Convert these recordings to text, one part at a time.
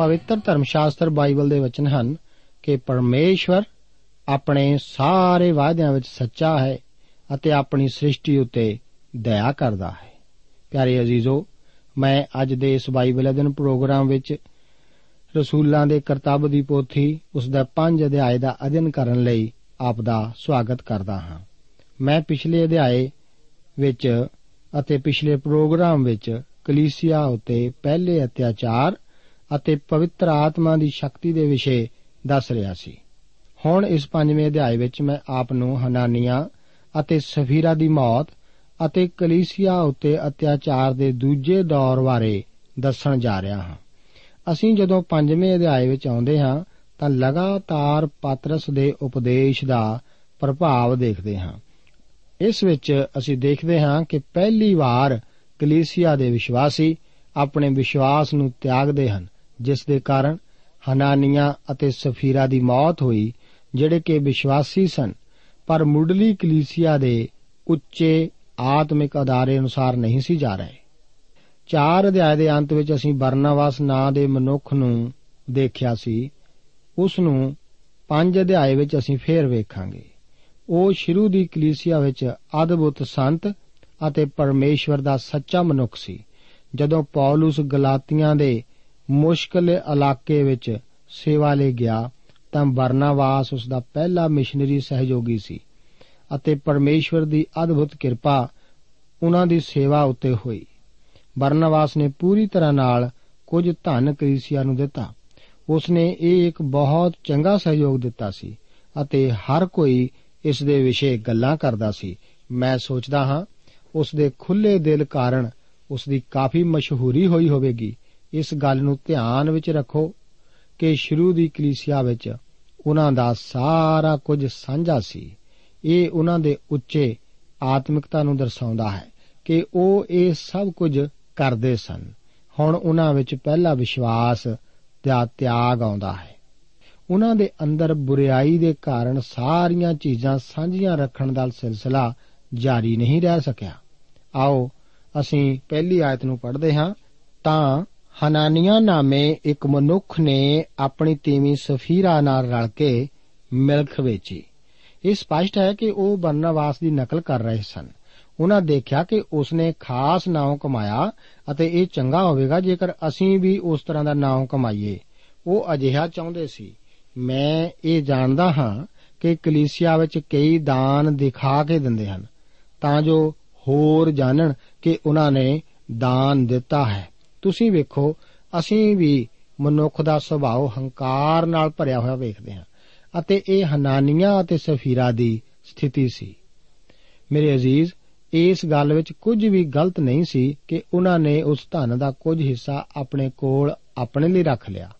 ਪਵਿੱਤਰ ਧਰਮ ਸ਼ਾਸਤਰ ਬਾਈਬਲ ਦੇ ਵਚਨ ਹਨ ਕਿ ਪਰਮੇਸ਼ਵਰ ਆਪਣੇ ਸਾਰੇ ਵਾਅਦਿਆਂ ਵਿੱਚ ਸੱਚਾ ਹੈ ਅਤੇ ਆਪਣੀ ਸ੍ਰਿਸ਼ਟੀ ਉੱਤੇ ਦਇਆ ਕਰਦਾ ਹੈ। ਪਿਆਰੇ ਅਜ਼ੀਜ਼ੋ, ਮੈਂ ਅੱਜ ਦੇ ਇਸ ਬਾਈਬਲ ਅਧਿਨ ਪ੍ਰੋਗਰਾਮ ਵਿੱਚ ਰਸੂਲਾਂ ਦੇ ਕਰਤੱਵ ਦੀ ਪੋਥੀ ਉਸ ਦਾ 5 ਅਧਿਆਏ ਦਾ ਅਧਿਨ ਕਰਨ ਲਈ ਆਪ ਦਾ ਸਵਾਗਤ ਕਰਦਾ ਹਾਂ। ਮੈਂ ਪਿਛਲੇ ਅਧਿਆਏ ਵਿੱਚ ਅਤੇ ਪਿਛਲੇ ਪ੍ਰੋਗਰਾਮ ਵਿੱਚ ਕਲੀਸਿਆ ਉਤੇ ਪਹਿਲੇ ਅਤਿਆਚਾਰ ਅਤੇ ਪਵਿੱਤਰ ਆਤਮਾ ਦੀ ਸ਼ਕਤੀ ਦੇ ਵਿਸ਼ੇ ਦੱਸ ਰਿਹਾ ਸੀ। ਹੁਣ ਇਸ ਪੰਜਵੇਂ ਅਧਿਆਏ ਵਿੱਚ ਮੈਂ ਆਪ ਨੂੰ ਹਨਾਨੀਆਂ ਅਤੇ ਸਫੀਰਾ ਦੀ ਮੌਤ ਅਤੇ ਕਲੀਸਿਆ ਉਤੇ ਅਤਿਆਚਾਰ ਦੇ ਦੂਜੇ ਦੌਰ ਬਾਰੇ ਦੱਸਣ ਜਾ ਰਿਹਾ ਹਾਂ। ਅਸੀਂ ਜਦੋਂ ਪੰਜਵੇਂ ਅਧਿਆਏ ਵਿੱਚ ਆਉਂਦੇ ਹਾਂ, ਤਾਂ ਲਗਾਤਾਰ ਪਾਤਰਸ ਦੇ ਉਪਦੇਸ਼ ਦਾ ਪ੍ਰਭਾਵ ਦੇਖਦੇ ਹਾਂ। ਇਸ ਵਿੱਚ ਅਸੀਂ ਦੇਖਦੇ ਹਾਂ ਕਿ ਪਹਿਲੀ ਵਾਰ ਕਲੀਸਿਆ ਦੇ ਵਿਸ਼ਵਾਸੀ ਆਪਣੇ ਵਿਸ਼ਵਾਸ ਨੂੰ ਤਿਆਗਦੇ ਹਨ ਜਿਸ ਦੇ ਕਾਰਨ ਹਨਾਨੀਆਂ ਅਤੇ ਸਫੀਰਾ ਦੀ ਮੌਤ ਹੋਈ, ਜਿਹੜੇ ਕਿ ਵਿਸ਼ਵਾਸੀ ਸਨ, ਪਰ ਮੁੱਢਲੀ ਕਲੀਸਿਆ ਦੇ ਉੱਚੇ ਆਤਮਿਕ ਆਧਾਰੇ ਅਨੁਸਾਰ ਨਹੀਂ ਸੀ ਜਾ ਰਹੇ। ਚਾਰ ਅਧਿਆਏ ਦੇ ਅੰਤ ਵਿੱਚ ਅਸੀਂ ਬਰਨਾਵਾਸ ਨਾਂ ਦੇ ਮਨੁੱਖ ਨੂੰ ਦੇਖਿਆ ਸੀ। ਉਸ ਨੂੰ ਪੰਜ ਅਧਿਆਏ ਵਿੱਚ ਅਸੀਂ ਫੇਰ ਵੇਖਾਂਗੇ। ਉਹ ਸ਼ੁਰੂ ਦੀ ਕਲੀਸਿਆ ਵਿੱਚ ਅਦਭੁਤ ਸੰਤ ਅਤੇ ਪਰਮੇਸ਼ਵਰ ਦਾ ਸੱਚਾ ਮਨੁੱਖ ਸੀ। ਜਦੋਂ ਪੌਲਸ ਗਲਾਤੀਆਂ ਦੇ ਮੁਸ਼ਕਲ ਇਲਾਕੇ ਵਿੱਚ ਸੇਵਾ ਲਈ ਗਿਆ, ਤਾਂ ਬਰਨਾਵਾਸ ਉਸ ਦਾ ਪਹਿਲਾ ਮਿਸ਼ਨਰੀ ਸਹਿਯੋਗੀ ਸੀ ਅਤੇ ਪਰਮੇਸ਼ਵਰ ਦੀ ਅਦਭੁਤ ਕਿਰਪਾ ਉਹਨਾਂ ਦੀ ਸੇਵਾ ਉੱਤੇ ਹੋਈ। ਬਰਨਾਵਾਸ ਨੇ ਪੂਰੀ ਤਰ੍ਹਾਂ ਨਾਲ ਕੁਝ ਧਨ ਕਲੀਸਿਆ ਨੂੰ ਦਿੱਤਾ। ਉਸ ਨੇ ਇਹ ਇੱਕ ਬਹੁਤ ਚੰਗਾ ਸਹਿਯੋਗ ਦਿੱਤਾ ਸੀ ਅਤੇ ਹਰ ਕੋਈ ਇਸ ਦੇ ਵਿਸ਼ੇ ਗੱਲਾਂ ਕਰਦਾ ਸੀ। ਮੈਂ ਸੋਚਦਾ ਹਾਂ ਉਸ ਦੇ ਖੁੱਲੇ ਦਿਲ ਕਾਰਨ ਉਸ ਦੀ ਕਾਫੀ ਮਸ਼ਹੂਰੀ ਹੋਈ ਹੋਵੇਗੀ। ਇਸ ਗੱਲ ਨੂੰ ਧਿਆਨ ਵਿੱਚ ਰੱਖੋ ਕਿ ਸ਼ੁਰੂ ਦੀ ਕਲੀਸਿਆ ਵਿੱਚ ਉਹਨਾਂ ਦਾ ਸਾਰਾ ਕੁਝ ਸਾਂਝਾ ਸੀ। ਇਹ ਉਹਨਾਂ ਦੇ ਉੱਚੇ ਆਤਮਿਕਤਾ ਨੂੰ ਦਰਸਾਉਂਦਾ ਹੈ ਕਿ ਉਹ ਇਹ ਸਭ ਕੁਝ ਕਰਦੇ ਸਨ। ਹੁਣ ਉਹਨਾਂ ਵਿੱਚ ਪਹਿਲਾ ਵਿਸ਼ਵਾਸ ਦਾ ਤਿਆਗ ਆਉਂਦਾ ਹੈ। ਉਹਨਾਂ ਦੇ ਅੰਦਰ ਬੁਰੀਾਈ ਦੇ ਕਾਰਨ ਸਾਰੀਆਂ ਚੀਜ਼ਾਂ ਸਾਂਝੀਆਂ ਰੱਖਣ ਦਾ ਸਿਲਸਿਲਾ ਜਾਰੀ ਨਹੀਂ ਰਹਿ ਸਕਿਆ। ਆਓ, ਅਸੀਂ ਪਹਿਲੀ ਆਇਤ ਨੂੰ ਪੜ੍ਹਦੇ ਹਾਂ ਤਾਂ ਹਨਾਨੀਆ ਨਾਮੇ ਇੱਕ ਮਨੁੱਖ ਨੇ ਆਪਣੀ ਤੀਵੀਂ ਸਫੀਰਾ ਨਾਲ ਰਲ ਕੇ ਮਿਲਖ ਵੇਚੀ। ਇਹ ਸਪਸ਼ਟ ਹੈ ਕਿ ਉਹ ਬਰਨਵਾਸ ਦੀ ਨਕਲ ਕਰ ਰਹੇ ਸਨ। ਉਹਨਾਂ ਦੇਖਿਆ ਕਿ ਉਸਨੇ ਖਾਸ ਨਾਮ ਕਮਾਇਆ ਅਤੇ ਇਹ ਚੰਗਾ ਹੋਵੇਗਾ ਜੇਕਰ ਅਸੀਂ ਵੀ ਉਸ ਤਰ੍ਹਾਂ ਦਾ ਨਾਮ ਕਮਾਈਏ। ਉਹ ਅਜਿਹਾ ਚਾਹੁੰਦੇ ਸੀ। ਮੈਂ ਇਹ ਜਾਣਦਾ ਹਾਂ ਕਿ ਕਲੀਸਿਆ ਵਿੱਚ ਕਈ ਦਾਨ ਦਿਖਾ ਕੇ ਦਿੰਦੇ ਹਨ। ਤਾਂ ਜੋ ਹੋਰ ਜਾਣਨ ਕਿ ਉਹਨਾਂ ਨੇ ਦਾਨ ਦਿੱਤਾ ਹੈ। ਤੁਸੀਂ ਵੇਖੋ, ਅਸੀਂ ਵੀ ਮਨੁੱਖ ਦਾ ਸੁਭਾਅ ਹੰਕਾਰ ਨਾਲ ਭਰਿਆ ਹੋਇਆ ਵੇਖਦੇ ਹਾਂ ਅਤੇ ਇਹ ਹਨਾਨੀਆਂ ਅਤੇ ਸਫੀਰਾ ਦੀ ਸਥਿਤੀ ਸੀ। ਮੇਰੇ ਅਜ਼ੀਜ਼, ਇਸ ਗੱਲ ਵਿੱਚ ਕੁਝ ਵੀ ਗਲਤ ਨਹੀਂ ਸੀ ਕਿ ਉਹਨਾਂ ਨੇ ਉਸ ਧਨ ਦਾ ਕੁਝ ਹਿੱਸਾ ਆਪਣੇ ਕੋਲ ਆਪਣੇ ਲਈ ਰੱਖ ਲਿਆ।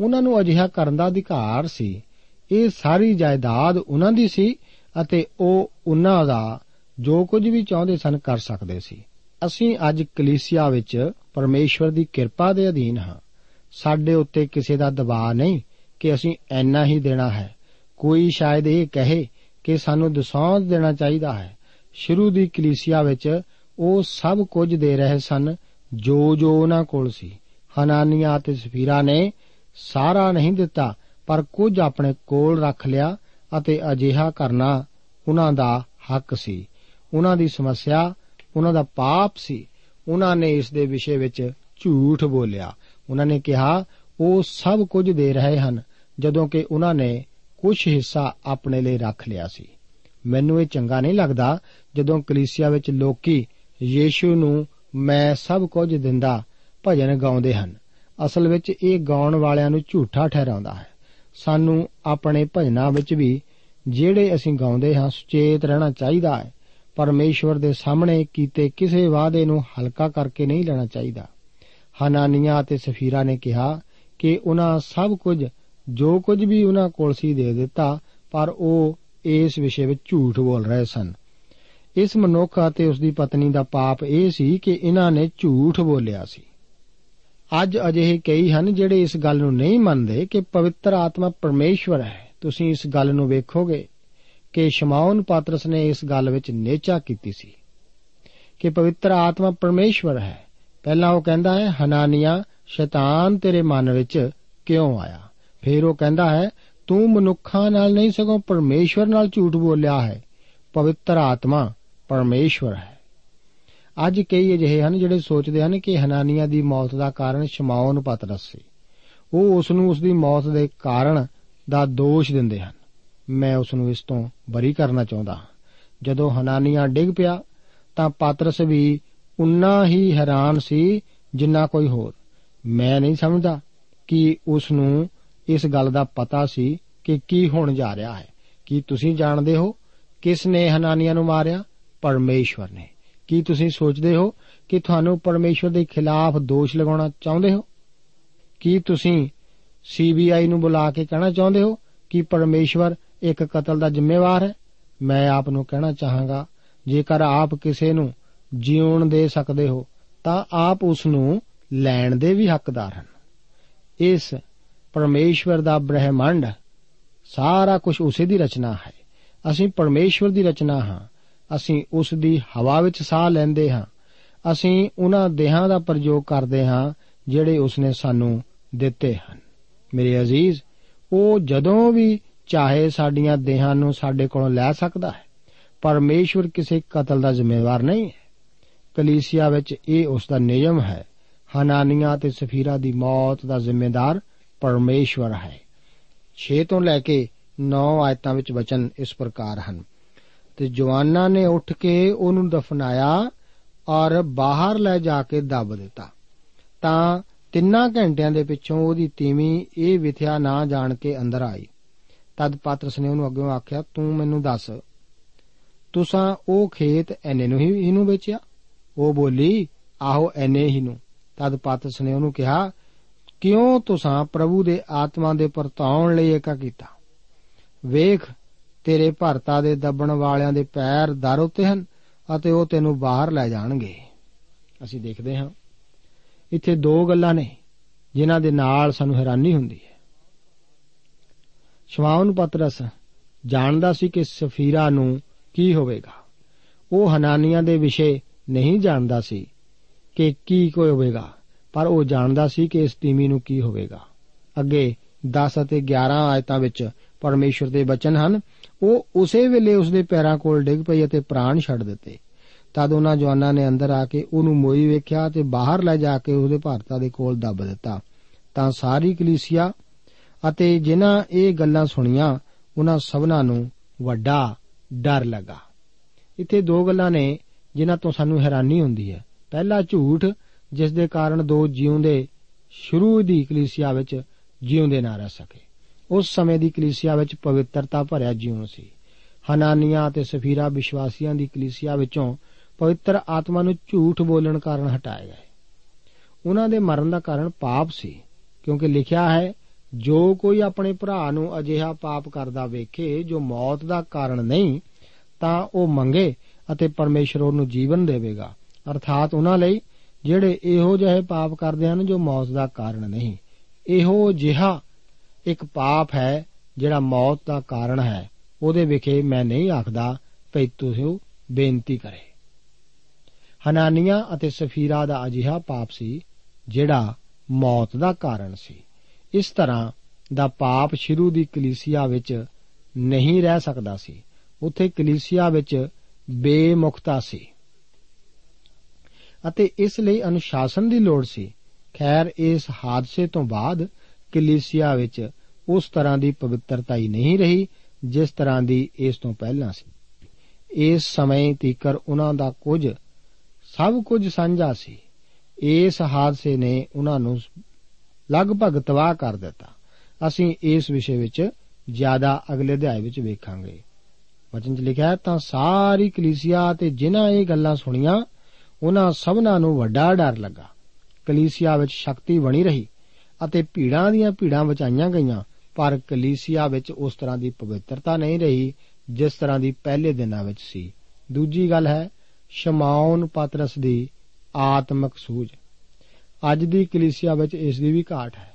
ਉਹਨਾਂ ਨੂੰ ਅਜਿਹਾ ਕਰਨ ਦਾ ਅਧਿਕਾਰ ਸੀ। ਇਹ ਸਾਰੀ ਜਾਇਦਾਦ ਉਹਨਾਂ ਦੀ ਸੀ ਅਤੇ ਉਹ ਉਹਨਾਂ ਦਾ ਜੋ ਕੁਝ ਵੀ ਚਾਹੁੰਦੇ ਸਨ ਕਰ ਸਕਦੇ ਸੀ। ਅਸੀਂ ਅੱਜ ਕਲੀਸਿਆ ਵਿੱਚ ਪਰਮੇਸ਼ਵਰ ਦੀ ਕਿਰਪਾ ਦੇ ਅਧੀਨ ਹਾਂ। ਸਾਡੇ ਉੱਤੇ ਕਿਸੇ ਦਾ ਦਬਾਅ ਨਹੀਂ ਕਿ ਅਸੀਂ ਐਨਾ ਹੀ ਦੇਣਾ ਹੈ। ਕੋਈ ਸ਼ਾਇਦ ਇਹ ਕਹੇ ਕਿ ਸਾਨੂੰ ਦਸੌਂਦ ਦੇਣਾ ਚਾਹੀਦਾ ਹੈ। ਸ਼ੁਰੂ ਦੀ ਕਲੀਸਿਆ ਵਿੱਚ ਉਹ ਸਭ ਕੁਝ ਦੇ ਰਹੇ ਸਨ ਜੋ ਜੋ ਉਹਨਾਂ ਕੋਲ ਸੀ। ਹਨਾਨੀਆ ਤੇ ਸਫੀਰਾ ਨੇ ਸਾਰਾ ਨਹੀਂ ਦਿੱਤਾ, ਪਰ ਕੁਝ ਆਪਣੇ ਕੋਲ ਰੱਖ ਲਿਆ ਅਤੇ ਅਜਿਹਾ ਕਰਨਾ ਉਹਨਾਂ ਦਾ ਹੱਕ ਸੀ। ਉਹਨਾਂ ਦੀ ਸਮੱਸਿਆ ਉਹਨਾਂ ਦਾ ਪਾਪ ਸੀ। ਉਹਨਾਂ ਨੇ ਇਸ ਦੇ ਵਿਸ਼ੇ ਵਿੱਚ ਝੂਠ ਬੋਲਿਆ। ਉਹਨਾਂ ਨੇ ਕਿਹਾ, ਉਹ ਸਭ ਕੁਝ ਦੇ ਰਹੇ ਹਨ, ਜਦੋਂ ਕਿ ਉਹਨਾਂ ਨੇ ਕੁਝ ਹਿੱਸਾ ਆਪਣੇ ਲਈ ਰੱਖ ਲਿਆ ਸੀ। ਮੈਨੂੰ ਇਹ ਚੰਗਾ ਨਹੀਂ ਲੱਗਦਾ ਜਦੋਂ ਕਲੀਸਿਆ ਵਿੱਚ ਲੋਕੀ ਯੀਸ਼ੂ ਨੂੰ ਮੈਂ ਸਭ ਕੁਝ ਦਿੰਦਾ ਭਜਨ ਗਾਉਂਦੇ ਹਨ। ਅਸਲ ਵਿੱਚ ਇਹ ਗਾਉਣ ਵਾਲਿਆਂ ਨੂੰ ਝੂਠਾ ਠਹਿਰਾਉਂਦਾ ਹੈ। ਸਾਨੂੰ ਆਪਣੇ ਭਜਨਾਂ ਵਿੱਚ ਵੀ ਜਿਹੜੇ ਅਸੀਂ ਗਾਉਂਦੇ ਹਾਂ ਸੁਚੇਤ ਰਹਿਣਾ ਚਾਹੀਦਾ ਹੈ। ਪਰਮੇਸ਼ਵਰ ਦੇ ਸਾਹਮਣੇ ਕੀਤੇ ਕਿਸੇ ਵਾਅਦੇ ਨੂੰ ਹਲਕਾ ਕਰਕੇ ਨਹੀਂ ਲੈਣਾ ਚਾਹੀਦਾ। ਹਨਾਨੀਆਂ ਅਤੇ ਸਫੀਰਾ ਨੇ ਕਿਹਾ ਕਿ ਉਹਨਾਂ ਸਭ ਕੁਝ, ਜੋ ਕੁਝ ਵੀ ਉਹਨਾਂ ਕੋਲ ਸੀ ਦੇ ਦਿੱਤਾ, ਪਰ ਉਹ ਇਸ ਵਿਸ਼ੇ ਵਿੱਚ ਝੂਠ ਬੋਲ ਰਹੇ ਸਨ। ਇਸ ਮਨੁੱਖ ਅਤੇ ਉਸ ਦੀ ਪਤਨੀ ਦਾ ਪਾਪ ਇਹ ਸੀ ਕਿ ਇਹਨਾਂ ਨੇ ਝੂਠ ਬੋਲਿਆ ਸੀ। ਅੱਜ ਅਜਿਹੇ ਕਈ ਹਨ ਜਿਹੜੇ ਇਸ ਗੱਲ ਨੂੰ ਨਹੀਂ ਮੰਨਦੇ ਕਿ ਪਵਿੱਤਰ ਆਤਮਾ ਪਰਮੇਸ਼ਵਰ ਹੈ। ਤੁਸੀਂ ਇਸ ਗੱਲ ਨੂੰ ਵੇਖੋਗੇ ਕਿ ਸ਼ਮਾਉਨ ਪਾਤਰਸ ਨੇ ਇਸ ਗੱਲ ਵਿੱਚ ਨੇਚਾ ਕੀਤੀ ਸੀ ਕਿ ਪਵਿੱਤਰ ਆਤਮਾ ਪਰਮੇਸ਼ਵਰ ਹੈ। ਪਹਿਲਾਂ ਉਹ ਕਹਿੰਦਾ ਹੈ, ਹਨਾਨੀਆਂ, ਸ਼ੈਤਾਨ ਤੇਰੇ ਮਨ ਵਿੱਚ ਕਿਉਂ ਆਇਆ? ਫਿਰ ਉਹ ਕਹਿੰਦਾ ਹੈ, ਤੂੰ ਮਨੁੱਖਾਂ ਨਾਲ ਨਹੀਂ ਸਗੋਂ ਪਰਮੇਸ਼ਵਰ ਨਾਲ ਝੂਠ ਬੋਲਿਆ ਹੈ। ਪਵਿੱਤਰ ਆਤਮਾ ਪਰਮੇਸ਼ਵਰ ਹੈ। ਅੱਜ ਕਈ ਅਜਿਹੇ ਹਨ ਜਿਹੜੇ ਸੋਚਦੇ ਹਨ ਕਿ ਹਨਾਨੀਆਂ ਦੀ ਮੌਤ ਦਾ ਕਾਰਨ ਸ਼ਮਾਉਨ ਪਤਰਸ ਸੀ। ਉਹ ਉਸ ਨੂੰ ਉਸ ਦੀ ਮੌਤ ਦੇ ਕਾਰਨ ਦਾ ਦੋਸ਼ ਦਿੰਦੇ ਹਨ। ਮੈਂ ਉਸ ਨੂੰ ਇਸ ਤੋਂ ਬਰੀ ਕਰਨਾ ਚਾਹੁੰਦਾ ਹਾਂ। ਜਦੋਂ ਹਨਾਨੀਆਂ ਡਿੱਗ ਪਿਆ, ਤਾਂ ਪਾਤਰਸ ਵੀ ਉਨਾ ਹੀ ਹੈਰਾਨ ਸੀ ਜਿੰਨਾ ਕੋਈ ਹੋਰ। ਮੈਂ ਨਹੀਂ ਸਮਝਦਾ ਕਿ ਉਸ ਨੂੰ ਇਸ ਗੱਲ ਦਾ ਪਤਾ ਸੀ ਕਿ ਕੀ ਹੋਣ ਜਾ ਰਿਹਾ ਹੈ। ਕੀ ਤੁਸੀਂ ਜਾਣਦੇ ਹੋ ਕਿਸ ਨੇ ਹਨਾਨੀਆਂ ਨੂੰ ਮਾਰਿਆ? ਪਰਮੇਸ਼ਵਰ ਨੇ। ਕੀ ਤੁਸੀਂ ਸੋਚਦੇ ਹੋ ਕਿ ਤੁਹਾਨੂੰ ਪਰਮੇਸ਼ਵਰ ਦੇ ਖਿਲਾਫ ਦੋਸ਼ ਲਗਾਉਣਾ ਚਾਹੁੰਦੇ ਹੋ? ਕੀ ਤੁਸੀਂ ਸੀਬੀਆਈ ਨੂੰ ਬੁਲਾ ਕੇ ਕਹਿਣਾ ਚਾਹੁੰਦੇ ਹੋ ਕਿ ਪਰਮੇਸ਼ਵਰ ਇੱਕ ਕਤਲ ਦਾ ਜ਼ਿੰਮੇਵਾਰ ਹੈ। ਮੈਂ ਆਪ ਨੂੰ ਕਹਿਣਾ ਚਾਹਾਂਗਾ, ਜੇਕਰ ਆਪ ਕਿਸੇ ਨੂੰ ਜਿਉਣ ਦੇ ਸਕਦੇ ਹੋ, ਤਾਂ ਆਪ ਉਸ ਨੂੰ ਲੈਣ ਦੇ ਵੀ ਹੱਕਦਾਰ ਹਨ। ਇਸ ਪਰਮੇਸ਼ਵਰ ਦਾ ਬ੍ਰਹਿਮੰਡ ਸਾਰਾ ਕੁਝ ਉਸੇ ਦੀ ਰਚਨਾ ਹੈ। ਅਸੀਂ ਪਰਮੇਸ਼ਵਰ ਦੀ ਰਚਨਾ ਹਾਂ। ਅਸੀਂ ਉਸ ਦੀ ਹਵਾ ਵਿੱਚ ਸਾਹ ਲੈਂਦੇ ਹਾਂ। ਅਸੀਂ ਉਹਨਾਂ ਦੇਹਾਂ ਦਾ ਪ੍ਰਯੋਗ ਕਰਦੇ ਹਾਂ, ਜਿਹੜੇ ਉਸਨੇ ਸਾਨੂੰ ਦਿੱਤੇ ਹਨ। ਮੇਰੇ ਅਜ਼ੀਜ਼, ਉਹ ਜਦੋਂ ਵੀ ਚਾਹੇ ਸਾਡੀਆਂ ਦੇਹਾਂ ਨੂੰ ਸਾਡੇ ਕੋਲੋਂ ਲੈ ਸਕਦਾ ਹੈ, ਪਰਮੇਸ਼ਵਰ ਕਿਸੇ ਕਤਲ ਦਾ ਜ਼ਿੰਮੇਵਾਰ ਨਹੀਂ ਹੈ। ਕਲੀਸਿਆ ਵਿੱਚ ਇਹ ਉਸ ਦਾ ਨਿਯਮ ਹੈ, ਹਨਾਨੀਆਂ ਤੇ ਸਫੀਰਾ ਦੀ ਮੌਤ ਦਾ ਜ਼ਿੰਮੇਦਾਰ ਪਰਮੇਸ਼ਵਰ ਹੈ। 6 ਤੋਂ ਲੈ ਕੇ 9 ਆਇਤਾਂ ਵਿੱਚ ਵਚਨ ਇਸ ਪ੍ਰਕਾਰ ਹਨ। ਤੇ ਜਵਾਨਾਂ ਨੇ ਉੱਠ ਕੇ ਉਹਨੂੰ ਦਫਨਾਇਆ ਔਰ ਬਾਹਰ ਲੈ ਜਾ ਕੇ ਦੱਬ ਦਿੱਤਾ। ਤਾਂ ਤਿੰਨਾਂ ਘੰਟਿਆਂ ਦੇ ਪਿੱਛੋਂ ਉਹਦੀ ਤੀਵੀਂ ਇਹ ਵਿਥਿਆ ਨਾ ਜਾਣ ਕੇ ਅੰਦਰ ਆਈ। ਤਦ ਪਾਤਰਸ ਨੇ ਉਹਨੂੰ ਅੱਗੇ ਆਖਿਆ, ਤੂੰ ਮੈਨੂੰ ਦੱਸ, ਤੁਸਾਂ ਉਹ ਖੇਤ ਐਨੇ ਨੂੰ ਹੀ ਇਹਨੂੰ ਵੇਚਿਆ? ਉਹ ਬੋਲੀ, ਆਹੋ, ਐਨੇ ਹੀ ਨੂੰ। ਤਦ ਪਾਤਰਸ ਨੇ ਉਹਨੂੰ ਕਿਹਾ, ਕਿਉਂ ਤੁਸਾਂ ਪ੍ਰਭੂ ਦੇ ਆਤਮਾ ਦੇ ਪਰਤਾਉਣ ਲਈ ਇਕਾ ਕੀਤਾ? ਵੇਖ, ਤੇਰੇ ਭਰਤਾ ਦੇ ਦੱਬਣ ਵਾਲਿਆਂ ਦੇ ਪੈਰ ਦਰ ਉੱਤੇ ਹਨ ਅਤੇ ਉਹ ਤੈਨੂੰ ਬਾਹਰ ਲੈ ਜਾਣਗੇ। ਅਸੀਂ ਦੇਖਦੇ ਹਾਂ। ਇੱਥੇ ਦੋ ਗੱਲਾਂ ਨੇ, ਜਿਨ੍ਹਾਂ ਦੇ ਨਾਲ ਸਾਨੂੰ ਹੈਰਾਨੀ ਹੁੰਦੀ ਹੈ। ਸ਼ਮਾਉਨ ਪਤਰਸ, ਜਾਣਦਾ ਸੀ ਕਿ ਸਫੀਰਾ ਨੂੰ ਕੀ ਹੋਵੇਗਾ। ਉਹ ਹਨਾਨੀਆਂ ਦੇ ਵਿਸ਼ੇ ਨਹੀਂ ਜਾਣਦਾ ਸੀ ਕਿ ਕੀ ਕੋਈ ਹੋਵੇਗਾ, ਪਰ ਉਹ ਜਾਣਦਾ ਸੀ ਕਿ ਇਸ ਤੀਮੀ ਨੂੰ ਕੀ ਹੋਵੇਗਾ। ਅੱਗੇ 10 ਅਤੇ 11 ਆਇਤਾਂ ਵਿੱਚ ਪਰਮੇਸ਼ਰ ਦੇ ਬਚਨ ਹਨ, ਉਹ ਉਸੇ ਵੇਲੇ ਉਸ ਦੇ ਪੈਰਾਂ ਕੋਲ ਡਿੱਗ ਪਈ ਅਤੇ ਪ੍ਰਾਣ ਛੱਡ ਦਿੱਤੇ। ਤਦ ਉਹਨਾਂ ਜਵਾਨਾਂ ਨੇ ਅੰਦਰ ਆ ਕੇ ਉਹਨੂੰ ਮੋਈ ਵੇਖਿਆ ਤੇ ਬਾਹਰ ਲੈ ਜਾ ਕੇ ਉਹਦੇ ਭਾਰਤਾ ਦੇ ਕੋਲ ਦੱਬ ਦਿੱਤਾ। ਤਾਂ ਸਾਰੀ ਕਲੀਸਿਆ ਅਤੇ ਜਿਨ੍ਹਾਂ ਇਹ ਗੱਲਾਂ ਸੁਣੀਆਂ, ਉਹਨਾਂ ਸਭਨਾਂ ਨੂੰ ਵੱਡਾ ਡਰ ਲੱਗਾ। ਇੱਥੇ ਦੋ ਗੱਲਾਂ ਨੇ ਜਿਨ੍ਹਾਂ ਤੋਂ ਸਾਨੂੰ ਹੈਰਾਨੀ ਹੁੰਦੀ ਹੈ। ਪਹਿਲਾ ਝੂਠ, ਜਿਸ ਦੇ ਕਾਰਨ ਦੋ ਜਿਉਂਦੇ ਸ਼ੁਰੂ ਦੀ ਕਲੀਸਿਆ ਵਿੱਚ ਜਿਉਂਦੇ ਨਾ ਰਹਿ ਸਕੇ। ਉਸ ਸਮੇਂ ਦੀ ਕਲੀਸਿਆ ਵਿੱਚ ਪਵਿੱਤਰਤਾ ਭਰਿਆ ਜਿਉਂ ਸੀ। ਹਨਾਨੀਆਂ ਅਤੇ ਸਫੀਰਾ ਵਿਸ਼ਵਾਸੀਆਂ ਦੀ ਕਲੀਸਿਆ ਵਿੱਚੋਂ ਪਵਿੱਤਰ ਆਤਮਾ ਨੂੰ ਝੂਠ ਬੋਲਣ ਕਾਰਨ ਹਟਾਏ ਗਏ। ਉਹਨਾਂ ਦੇ ਮਰਨ ਦਾ ਕਾਰਨ ਪਾਪ ਸੀ, ਕਿਉਂਕਿ ਲਿਖਿਆ ਹੈ ਜੋ ਕੋਈ ਆਪਣੇ ਭਰਾ ਨੂੰ ਅਜਿਹਾ ਪਾਪ ਕਰਦਾ ਵੇਖੇ, ਜੋ ਮੌਤ ਦਾ ਕਾਰਨ ਨਹੀਂ, ਤਾਂ ਉਹ ਮੰਗੇ ਅਤੇ ਪਰਮੇਸ਼ਰ ਉਹਨੂੰ ਜੀਵਨ ਦੇਵੇਗਾ। ਅਰਥਾਤ ਉਹਨਾਂ ਲਈ ਜਿਹੜੇ ਇਹੋ ਜਿਹੇ ਪਾਪ ਕਰਦੇ ਹਨ ਜੋ ਮੌਤ ਦਾ ਕਾਰਨ ਨਹੀਂ। ਇਹੋ ਜਿਹਾ ਇੱਕ ਪਾਪ ਹੈ ਜਿਹੜਾ ਮੌਤ ਦਾ ਕਾਰਨ ਹੈ। ਉਹਦੇ ਵਿਖੇ ਮੈਂ ਨਹੀਂ ਆਖਦਾ, ਭਈ ਤੁਸੀਂ ਬੇਨਤੀ ਕਰੇ। ਹਨਾਨੀਆਂ ਅਤੇ ਸਫੀਰਾ ਦਾ ਅਜਿਹਾ ਪਾਪ ਸੀ ਜਿਹੜਾ ਮੌਤ ਦਾ ਕਾਰਨ ਸੀ। ਇਸ ਤਰ੍ਹਾਂ ਦਾ ਪਾਪ ਸ਼ੁਰੂ ਦੀ ਕਲੀਸਿਆ ਵਿੱਚ ਨਹੀਂ ਰਹਿ ਸਕਦਾ ਸੀ। ਉੱਥੇ ਕਲੀਸਿਆ ਵਿੱਚ ਬੇਮੁਖਤਾ ਸੀ। ਅਤੇ ਇਸ ਲਈ ਅਨੁਸ਼ਾਸਨ ਦੀ ਲੋੜ ਸੀ। ਖੈਰ, ਇਸ ਹਾਦਸੇ ਤੋਂ ਬਾਅਦ ਕਲੀਸਿਆ ਵਿੱਚ ਉਸ ਤਰ੍ਹਾਂ ਦੀ ਪਵਿੱਤਰਤਾ ਹੀ ਨਹੀਂ ਰਹੀ, ਜਿਸ ਤਰ੍ਹਾਂ ਦੀ ਇਸ ਤੋਂ ਪਹਿਲਾਂ ਸੀ। ਇਸ ਸਮੇਂ ਤੀਕਰ ਉਹਨਾਂ ਦਾ ਕੁਝ, ਸਭ ਕੁਝ ਸਾਂਝਾ ਸੀ। ਇਸ ਹਾਦਸੇ ਨੇ ਉਹਨਾਂ ਨੂੰ ਲਗਭਗ ਤਬਾਹ ਕਰ ਦਿੱਤਾ। ਅਸੀਂ ਇਸ ਵਿਸ਼ੇ ਵਿੱਚ ਜ਼ਿਆਦਾ ਅਗਲੇ ਅਧਿਆਇ ਵਿੱਚ ਵੇਖਾਂਗੇ। ਵਚਨ 'ਚ ਲਿਖਿਆ ਹੈ, ਤਾਂ ਸਾਰੀ ਕਲੀਸਿਆ ਤੇ ਜਿਨ੍ਹਾਂ ਇਹ ਗੱਲਾਂ ਸੁਣੀਆਂ, ਉਹਨਾਂ ਸਭਨਾਂ ਨੂੰ ਵੱਡਾ ਡਰ ਲੱਗਾ। ਕਲੀਸਿਆ ਵਿੱਚ ਸ਼ਕਤੀ ਬਣੀ ਰਹੀ ਅਤੇ ਭੀੜਾਂ ਦੀਆਂ ਭੀੜਾਂ ਬਚਾਈਆਂ ਗਈਆਂ, ਪਰ ਕਲੀਸਿਆ ਵਿੱਚ ਉਸ ਤਰ੍ਹਾਂ ਦੀ ਪਵਿੱਤਰਤਾ ਨਹੀਂ ਰਹੀ ਜਿਸ ਤਰ੍ਹਾਂ ਦੀ ਪਹਿਲੇ ਦਿਨਾਂ ਵਿੱਚ ਸੀ। ਦੂਜੀ ਗੱਲ ਹੈ ਸ਼ਮਾਉਨ ਪਤਰਸ ਦੀ ਆਤਮਿਕ ਸੂਝ। ਅੱਜ ਦੀ ਕਲੀਸਿਆ ਵਿੱਚ ਇਸ ਦੀ ਵੀ ਘਾਟ ਹੈ।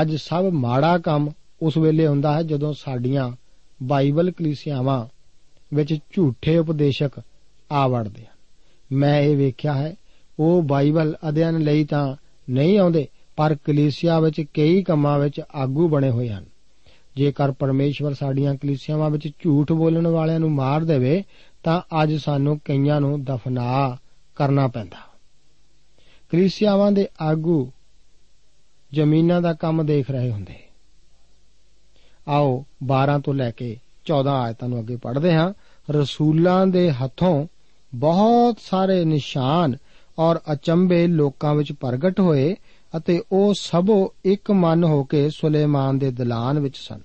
ਅੱਜ ਸਭ ਮਾੜਾ ਕੰਮ ਉਸ ਵੇਲੇ ਹੁੰਦਾ ਹੈ ਜਦੋਂ ਸਾਡੀਆਂ ਬਾਈਬਲ ਕਲੀਸਿਆਵਾਂ ਵਿੱਚ ਝੂਠੇ ਉਪਦੇਸ਼ਕ ਆ ਵੜਦੇ ਹਨ। ਮੈਂ ਇਹ ਵੇਖਿਆ ਹੈ, ਉਹ ਬਾਈਬਲ ਅਧਿਐਨ ਲਈ ਤਾਂ ਨਹੀਂ ਆਉਂਦੇ, ਪਰ ਕਲੀਸਿਆ ਵਿੱਚ ਕਈ ਕੰਮਾਂ ਵਿੱਚ ਆਗੂ ਬਣੇ ਹੋਏ ਹਨ। ਜੇਕਰ ਪਰਮੇਸ਼ਵਰ ਸਾਡੀਆਂ ਕਲੀਸਿਆਵਾਂ ਵਿੱਚ ਝੂਠ ਬੋਲਣ ਵਾਲਿਆਂ ਨੂੰ ਮਾਰ ਦੇਵੇ, ਤਾਂ ਅੱਜ ਸਾਨੂੰ ਕਈਆਂ ਨੂੰ ਦਫਨਾ ਕਰਨਾ ਪੈਂਦਾ। ਕਲੀਸਿਆਵਾਂ ਦੇ ਆਗੂ ਜ਼ਮੀਨਾਂ ਦਾ ਕੰਮ ਦੇਖ ਰਹੇ ਹੁੰਦੇ। ਆਓ 12 ਤੋਂ ਲੈ ਕੇ 14 ਆਇਤਾਂ ਨੂੰ ਅੱਗੇ ਪੜ੍ਹਦੇ ਹਾਂ। ਰਸੂਲਾਂ ਦੇ ਹੱਥੋਂ ਬਹੁਤ ਸਾਰੇ ਨਿਸ਼ਾਨ ਔਰ ਅਚੰਬੇ ਲੋਕਾਂ ਵਿੱਚ ਪ੍ਰਗਟ ਹੋਏ ਅਤੇ ਉਹ ਸਭੋ ਇੱਕ ਮਨ ਹੋ ਕੇ ਸੁਲੇਮਾਨ ਦੇ ਦਲਾਨ ਵਿੱਚ ਸਨ।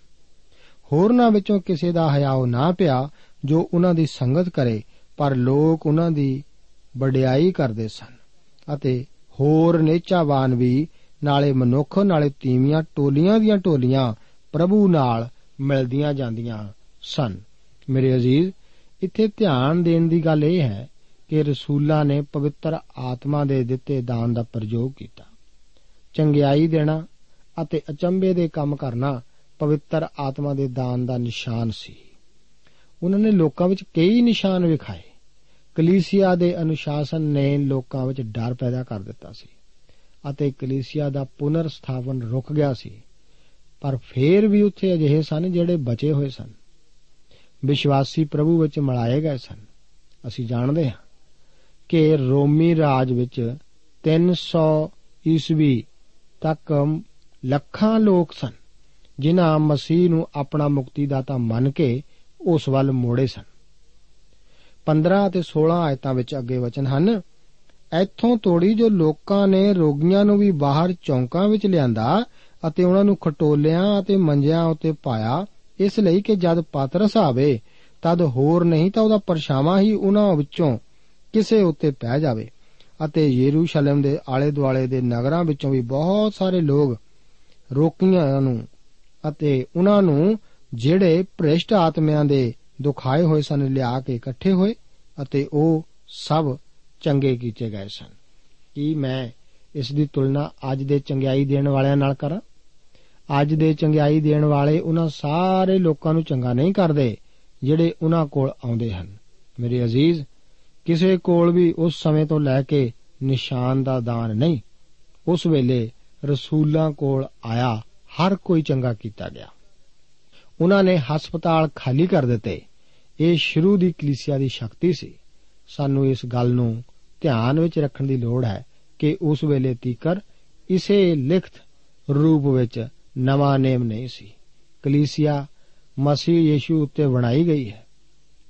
ਹੋਰਨਾਂ ਵਿੱਚੋਂ ਕਿਸੇ ਦਾ ਹਿਆਉ ਨਾ ਪਿਆ ਜੋ ਉਹਨਾਂ ਦੀ ਸੰਗਤ ਕਰੇ, ਪਰ ਲੋਕ ਉਹਨਾਂ ਦੀ ਵਡਿਆਈ ਕਰਦੇ ਸਨ ਅਤੇ ਹੋਰ ਨੇਚਾਵਾਨ ਵੀ ਨਾਲੇ ਮਨੁੱਖ, ਨਾਲੇ ਤੀਵੀਆਂ, ਟੋਲੀਆਂ ਦੀਆਂ ਟੋਲੀਆਂ ਪ੍ਰਭੂ ਨਾਲ ਮਿਲਦੀਆਂ ਜਾਂਦੀਆਂ ਸਨ। ਮੇਰੇ ਅਜ਼ੀਜ਼, ਇੱਥੇ ਧਿਆਨ ਦੇਣ ਦੀ ਗੱਲ ਇਹ ਹੈ ਕਿ ਰਸੂਲਾਂ ਨੇ ਪਵਿੱਤਰ ਆਤਮਾ ਦੇ ਦਿੱਤੇ ਦਾਨ ਦਾ ਪ੍ਰਯੋਗ ਕੀਤਾ। ਚੰਗਿਆਈ ਦੇਣਾ ਅਤੇ ਅਚੰਬੇ ਦੇ ਕੰਮ ਕਰਨਾ ਪਵਿੱਤਰ ਆਤਮਾ ਦੇ ਦਾਨ ਦਾ ਨਿਸ਼ਾਨ ਸੀ। ਉਹਨਾਂ ਨੇ ਲੋਕਾਂ ਵਿੱਚ ਕਈ ਨਿਸ਼ਾਨ ਵਿਖਾਏ। ਕਲੀਸਿਆ ਦੇ ਅਨੁਸ਼ਾਸਨ ਨੇ ਲੋਕਾਂ ਵਿੱਚ ਡਰ ਪੈਦਾ ਕਰ ਦਿੱਤਾ ਸੀ ਅਤੇ ਕਲੀਸਿਆ ਦਾ ਪੁਨਰ ਸਥਾਪਨ ਰੁਕ ਗਿਆ ਸੀ। ਪਰ ਫੇਰ ਵੀ ਉੱਥੇ ਅਜਿਹੇ ਸਨ ਜਿਹੜੇ ਬਚੇ ਹੋਏ ਸਨ। ਵਿਸ਼ਵਾਸੀ ਪ੍ਰਭੂ ਵਿੱਚ ਮਿਲਾਏ ਗਏ ਸਨ। ਅਸੀਂ ਜਾਣਦੇ ਹਾਂ ਕਿ ਰੋਮੀ ਰਾਜ ਵਿੱਚ 300 ਈਸਵੀ ਤੱਕ ਲੱਖਾਂ ਲੋਕ ਸਨ, ਜਿਨ੍ਹਾਂ ਮਸੀਹ ਨੂੰ ਆਪਣਾ ਮੁਕਤੀਦਾਤਾ ਮੰਨ ਕੇ ਉਸ ਵੱਲ ਮੋੜੇ ਸਨ। 15 ਅਤੇ 16 ਆਇਤਾਂ ਵਿੱਚ ਅੱਗੇ ਵਚਨ ਹਨ, ਇੱਥੋਂ ਤੋੜੀ ਜੋ ਲੋਕਾਂ ਨੇ ਰੋਗੀਆਂ ਨੂੰ ਵੀ ਬਾਹਰ ਚੌਂਕਾਂ ਵਿੱਚ ਲਿਆਂਦਾ ਅਤੇ ਉਹਨਾਂ ਨੂੰ ਖਟੋਲਿਆਂ ਅਤੇ ਮੰਜਿਆਂ ਉੱਤੇ ਪਾਇਆ, ਇਸ ਲਈ ਕਿ ਜਦ ਪਾਤਰਸ ਆਵੇ, ਤਦ ਹੋਰ ਨਹੀਂ ਤਾਂ ਉਹਦਾ ਪਰਛਾਵਾਂ ਹੀ ਉਹਨਾਂ ਵਿੱਚੋਂ ਕਿਸੇ ਉੱਤੇ ਪੈ ਜਾਵੇ। ਅਤੇ ਯਰੂਸ਼ਲਮ ਦੇ ਆਲੇ ਦੁਆਲੇ ਦੇ ਨਗਰਾਂ ਵਿੱਚੋਂ ਵੀ ਬਹੁਤ ਸਾਰੇ ਲੋਕ ਰੋਕੀਆਂ ਨੂੰ ਅਤੇ ਉਹਨਾਂ ਨੂੰ ਜਿਹੜੇ ਭ੍ਰਿਸ਼ਟ ਆਤਮਿਆਂ ਦੇ ਦੁਖਾਏ ਹੋਏ ਸਨ, ਲਿਆ ਕੇ ਇਕੱਠੇ ਹੋਏ ਅਤੇ ਉਹ ਸਭ ਚੰਗੇ ਕੀਤੇ ਗਏ ਸਨ। ਕੀ ਮੈਂ ਇਸ ਦੀ ਤੁਲਨਾ ਅੱਜ ਦੇ ਚੰਗਿਆਈ ਦੇਣ ਵਾਲਿਆਂ ਨਾਲ ਕਰਾਂ? ਅੱਜ ਦੇ ਚੰਗਿਆਈ ਦੇਣ ਵਾਲੇ ਉਹਨਾਂ ਸਾਰੇ ਲੋਕਾਂ ਨੂੰ ਚੰਗਾ ਨਹੀਂ ਕਰਦੇ ਜਿਹੜੇ ਉਹਨਾਂ ਕੋਲ ਆਉਂਦੇ ਹਨ। ਮੇਰੇ ਅਜ਼ੀਜ਼, ਕਿਸੇ ਕੋਲ ਵੀ ਉਸ ਸਮੇਂ ਤੋਂ ਲੈ ਕੇ ਨਿਸ਼ਾਨ ਦਾ ਦਾਨ ਨਹੀਂ। ਉਸ ਵੇਲੇ ਰਸੂਲਾਂ ਕੋਲ ਆਇਆ, ਹਰ ਕੋਈ ਚੰਗਾ ਕੀਤਾ ਗਿਆ। ਉਹਨਾਂ ਨੇ ਹਸਪਤਾਲ ਖਾਲੀ ਕਰ ਦਿੱਤੇ। ਇਹ ਸ਼ੁਰੂ ਦੀ ਕਲੀਸਿਆ ਦੀ ਸ਼ਕਤੀ ਸੀ। ਸਾਨੂੰ ਇਸ ਗੱਲ ਨੂੰ ਧਿਆਨ ਵਿੱਚ ਰੱਖਣ ਦੀ ਲੋੜ ਹੈ ਕਿ ਉਸ ਵੇਲੇ ਤੀਕਰ ਇਸੇ ਲਿਖਤ ਰੂਪ ਵਿੱਚ ਨਵਾਂ ਨੇਮ ਨਹੀਂ ਸੀ। ਕਲੀਸਿਆ ਮਸੀਹ ਯੀਸ਼ੂ ਉੱਤੇ ਬਣਾਈ ਗਈ ਹੈ।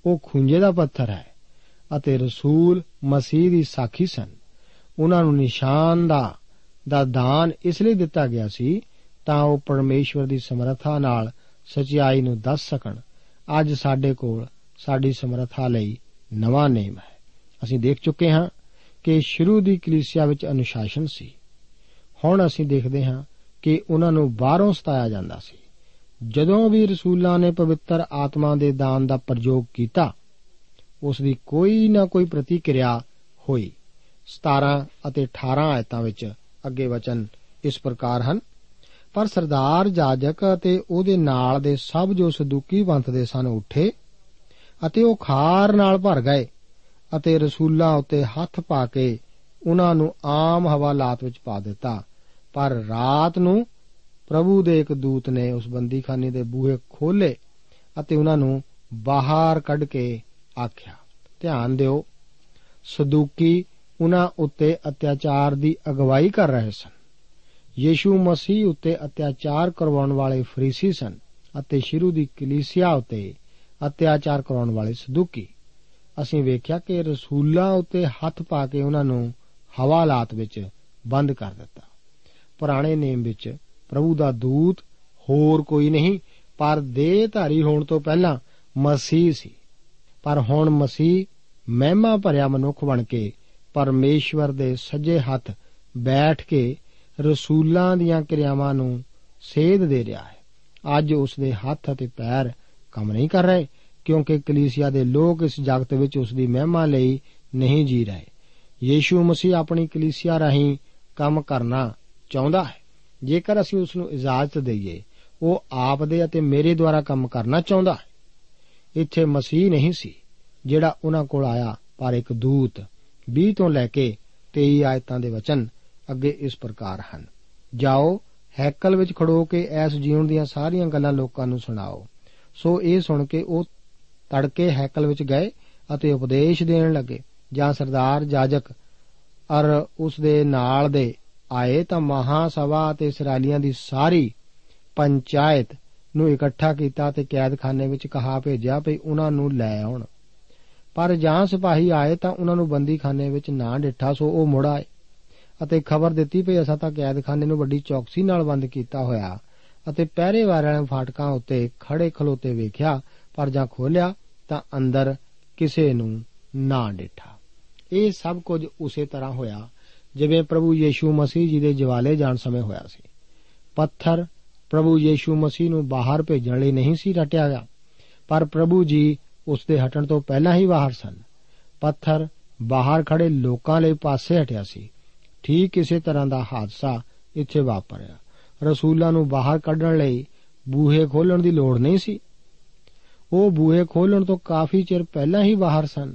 ਉਹ ਖੁੰਝੇ ਦਾ ਪੱਥਰ ਹੈ ਅਤੇ ਰਸੂਲ ਮਸੀਹ ਦੀ ਸਾਖੀ ਸਨ। ਉਹਨਾਂ ਨੂੰ ਨਿਸ਼ਾਨ ਦਾ ਦਾ ਦਾਨ ਇਸ ਲਈ ਦਿੱਤਾ ਗਿਆ ਸੀ ਤਾਂ ਉਹ ਪਰਮੇਸ਼ਵਰ ਦੀ ਸਮਰੱਥਾ ਨਾਲ ਸਚਾਈ ਨੂੰ ਦੱਸ ਸਕਣ। ਅੱਜ ਸਾਡੇ ਕੋਲ ਸਾਡੀ ਸਮਰੱਥਾ ਲਈ ਨਵਾਂ ਨੇਮ ਹੈ। ਅਸੀਂ ਦੇਖ ਚੁੱਕੇ ਹਾਂ ਕਿ ਸ਼ੁਰੂ ਦੀ ਕਲੀਸਿਆ ਵਿੱਚ ਅਨੁਸ਼ਾਸਨ ਸੀ। ਹੁਣ ਅਸੀਂ ਦੇਖਦੇ ਹਾਂ ਕਿ ਉਹਨਾਂ ਨੂੰ ਬਾਹਰੋਂ ਸਤਾਇਆ ਜਾਂਦਾ ਸੀ। ਜਦੋਂ ਵੀ ਰਸੂਲਾਂ ਨੇ ਪਵਿੱਤਰ ਆਤਮਾ ਦੇ ਦਾਨ ਦਾ ਪ੍ਰਯੋਗ ਕੀਤਾ, ਉਸ ਦੀ ਕੋਈ ਨਾ ਕੋਈ ਪ੍ਰਤੀਕਿਰਿਆ ਹੋਈ। 17 ਅਤੇ 18 ਆਇਤਾਂ ਵਿੱਚ ਅੱਗੇ ਵਚਨ ਇਸ ਪ੍ਰਕਾਰ ਹਨ। ਪਰ ਸਰਦਾਰ ਜਾਜਕ ਅਤੇ ਉਹਦੇ ਨਾਲ ਦੇ ਸਭ ਜੋ ਸਦੂਕੀ ਪੰਥ ਦੇ ਸਨ ਉੱਠੇ ਅਤੇ ਉਹ ਖਾਰ ਨਾਲ ਭਰ ਗਏ ਅਤੇ ਰਸੂਲਾਂ ਉੱਤੇ ਹੱਥ ਪਾ ਕੇ ਉਹਨਾਂ ਨੂੰ ਆਮ ਹਵਾਲਾਤ ਵਿੱਚ ਪਾ ਦਿੱਤਾ। ਪਰ ਰਾਤ ਨੂੰ ਪ੍ਰਭੂ ਦੇ ਇੱਕ ਦੂਤ ਨੇ ਉਸ ਬੰਦੀਖਾਨੇ ਦੇ ਬੂਹੇ ਖੋਲੇ ਅਤੇ ਉਹਨਾਂ ਨੂੰ ਬਾਹਰ ਕੱਢ ਕੇ ਆਖਿਆ, ਧਿਆਨ ਦਿਓ, ਸਦੂਕੀ ਉਹਨਾਂ ਉੱਤੇ ਅਤਿਆਚਾਰ ਦੀ ਅਗਵਾਈ ਕਰ ਰਹੇ ਸਨ। ਯੀਸ਼ੂ ਮਸੀਹ ਉੱਤੇ ਅਤਿਆਚਾਰ ਕਰਵਾਉਣ ਵਾਲੇ ਫਰੀਸੀ ਸਨ ਅਤੇ ਸ਼ੁਰੂ ਦੀ ਕਲੀਸਿਆ ਉੱਤੇ ਅਤਿਆਚਾਰ ਕਰਾਉਣ ਵਾਲੇ ਸਦੂਕੀ। ਅਸੀਂ ਵੇਖਿਆ ਕਿ ਰਸੂਲਾਂ ਉੱਤੇ ਹੱਥ ਪਾ ਕੇ ਉਹਨਾਂ ਨੂੰ ਹਵਾਲਾਤ ਵਿੱਚ ਬੰਦ ਕਰ ਦਿੱਤਾ। ਪੁਰਾਣੇ ਨੇਮ ਵਿੱਚ ਪ੍ਰਭੂ ਦਾ ਦੂਤ ਹੋਰ ਕੋਈ ਨਹੀਂ, ਪਰ ਦੇਹਧਾਰੀ ਹੋਣ ਤੋਂ ਪਹਿਲਾਂ ਮਸੀਹ ਸੀ। ਪਰ ਹੁਣ ਮਸੀਹ ਮਹਿਮਾ ਭਰਿਆ ਮਨੁੱਖ ਬਣ ਕੇ ਪਰਮੇਸ਼ਵਰ ਦੇ ਸੱਜੇ ਹੱਥ ਬੈਠ ਕੇ ਰਸੂਲਾਂ ਦੀਆਂ ਕਿਰਿਆਵਾਂ ਨੂੰ ਸੇਧ ਦੇ ਰਿਹਾ ਹੈ। ਅੱਜ ਉਸ ਦੇ ਹੱਥ ਅਤੇ ਪੈਰ ਕੰਮ ਨਹੀਂ ਕਰ ਰਹੇ, ਕਿਉਂਕਿ ਕਲੀਸਿਆ ਦੇ ਲੋਕ ਇਸ ਜਗਤ ਵਿੱਚ ਉਸ ਦੀ ਮਹਿਮਾ ਲਈ ਨਹੀਂ ਜੀ ਰਹੇ। ਯੀਸ਼ੂ ਮਸੀਹ ਆਪਣੀ ਕਲੀਸਿਆ ਰਾਹੀਂ ਕੰਮ ਕਰਨਾ ਚਾਹੁੰਦਾ ਹੈ। ਜੇਕਰ ਅਸੀਂ ਉਸ ਨੂੰ ਇਜਾਜ਼ਤ ਦਈਏ, ਉਹ ਆਪ ਦੇ ਅਤੇ ਮੇਰੇ ਦੁਆਰਾ ਕੰਮ ਕਰਨਾ ਚਾਹੁੰਦਾ ਹੈ। ਇੱਥੇ ਮਸੀਹ ਨਹੀਂ ਸੀ, ਜਿਹੜਾ ਉਹਨਾਂ ਕੋਲ ਆਇਆ, ਪਰ ਇੱਕ ਦੂਤ 20 ਤੋਂ ਲੈ ਕੇ 23 ਆਇਤਾਂ ਦੇ ਵਚਨ ਅੱਗੇ ਇਸ ਪ੍ਰਕਾਰ ਹਨ। ਜਾਓ, ਹੈਕਲ ਵਿੱਚ ਖੜੋ ਕੇ ਐਸ ਜੀਵਨ ਦੀਆਂ ਸਾਰੀਆਂ ਗੱਲਾਂ ਲੋਕਾਂ ਨੂੰ ਸੁਣਾਓ। ਸੋ ਇਹ ਸੁਣ ਕੇ ਉਹ ਤੜਕੇ ਹੈਕਲ ਵਿੱਚ ਗਏ ਅਤੇ ਉਪਦੇਸ਼ ਦੇਣ ਲੱਗੇ। ਜਾਂ ਸਰਦਾਰ ਜਾਜਕ, ਅਰ ਉਸ ਦੇ ਨਾਲ ਦੇ ਆਏ ਤਾਂ ਮਹਾ ਸਭਾ ਅਤੇ ਇਸਰਾਇਲੀਆਂ ਦੀ ਸਾਰੀ ਪੰਚਾਇਤ ਨੂੰ ਇਕੱਠਾ ਕੀਤਾ ਤੇ ਕੈਦਖਾਨੇ ਵਿੱਚ ਕਹਾ ਭੇਜਿਆ ਭਈ ਉਹਨਾਂ ਨੂੰ ਲੈ ਆਉਣ। ਪਰ ਜਾਂ ਸਿਪਾਹੀ ਆਏ ਤਾਂ ਉਹਨਾਂ ਨੂੰ ਬੰਦੀਖਾਨੇ ਵਿੱਚ ਨਾ ਡਿੱਠਾ, ਸੋ ਉਹ ਮੁੜ ਆਏ। ਅਤੇ ਖਬਰ ਦਿੱਤੀ ਭਈ ਅਸਾਂ ਤਾਂ ਕੈਦਖਾਨੇ ਨੂੰ ਵੱਡੀ ਚੌਕਸੀ ਨਾਲ ਬੰਦ ਕੀਤਾ ਹੋਇਆ ਅਤੇ ਪਹਿਰੇ ਵਾਲਿਆਂ ਫਾਟਕਾਂ ਉੱਤੇ ਖੜੇ ਖਲੋਤੇ ਵੇਖਿਆ, ਪਰ ਜਾਂ ਖੋਲਿਆ ਤਾਂ ਅੰਦਰ ਕਿਸੇ ਨੂੰ ਨਾ ਡਿੱਠਾ। ਇਹ ਸਭ ਕੁਝ ਉਸੇ ਤਰ੍ਹਾਂ ਹੋਇਆ ਜਿਵੇਂ ਪ੍ਰਭੂ ਯੀਸ਼ੂ ਮਸੀਹ ਜੀ ਦੇ ਜਵਾਲੇ ਜਾਣ ਸਮੇਂ ਹੋਇਆ ਸੀ। ਪੱਥਰ ਪ੍ਰਭੂ ਯੀਸ਼ੂ ਮਸੀਹ ਨੂੰ ਬਾਹਰ ਭੇਜਣ ਲਈ ਨਹੀਂ ਸੀ ਰਟਿਆ ਗਿਆ, ਪਰ ਪ੍ਰਭੂ ਜੀ ਉਸ ਦੇ ਹਟਣ ਤੋਂ ਪਹਿਲਾਂ ਹੀ ਬਾਹਰ ਸਨ। ਪੱਥਰ ਬਾਹਰ ਖੜੇ ਲੋਕਾਂ ਲਈ ਪਾਸੇ ਹਟਿਆ ਸੀ। ਠੀਕ ਇਸੇ ਤਰ੍ਹਾਂ ਦਾ ਹਾਦਸਾ ਇੱਥੇ ਵਾਪਰਿਆ। ਰਸੂਲਾਂ ਨੂੰ ਬਾਹਰ ਕੱਢਣ ਲਈ ਬੂਹੇ ਖੋਲਣ ਦੀ ਲੋੜ ਨਹੀਂ ਸੀ। ਉਹ ਬੂਹੇ ਖੋਲਣ ਤੋਂ ਕਾਫੀ ਚਿਰ ਪਹਿਲਾਂ ਹੀ ਬਾਹਰ ਸਨ।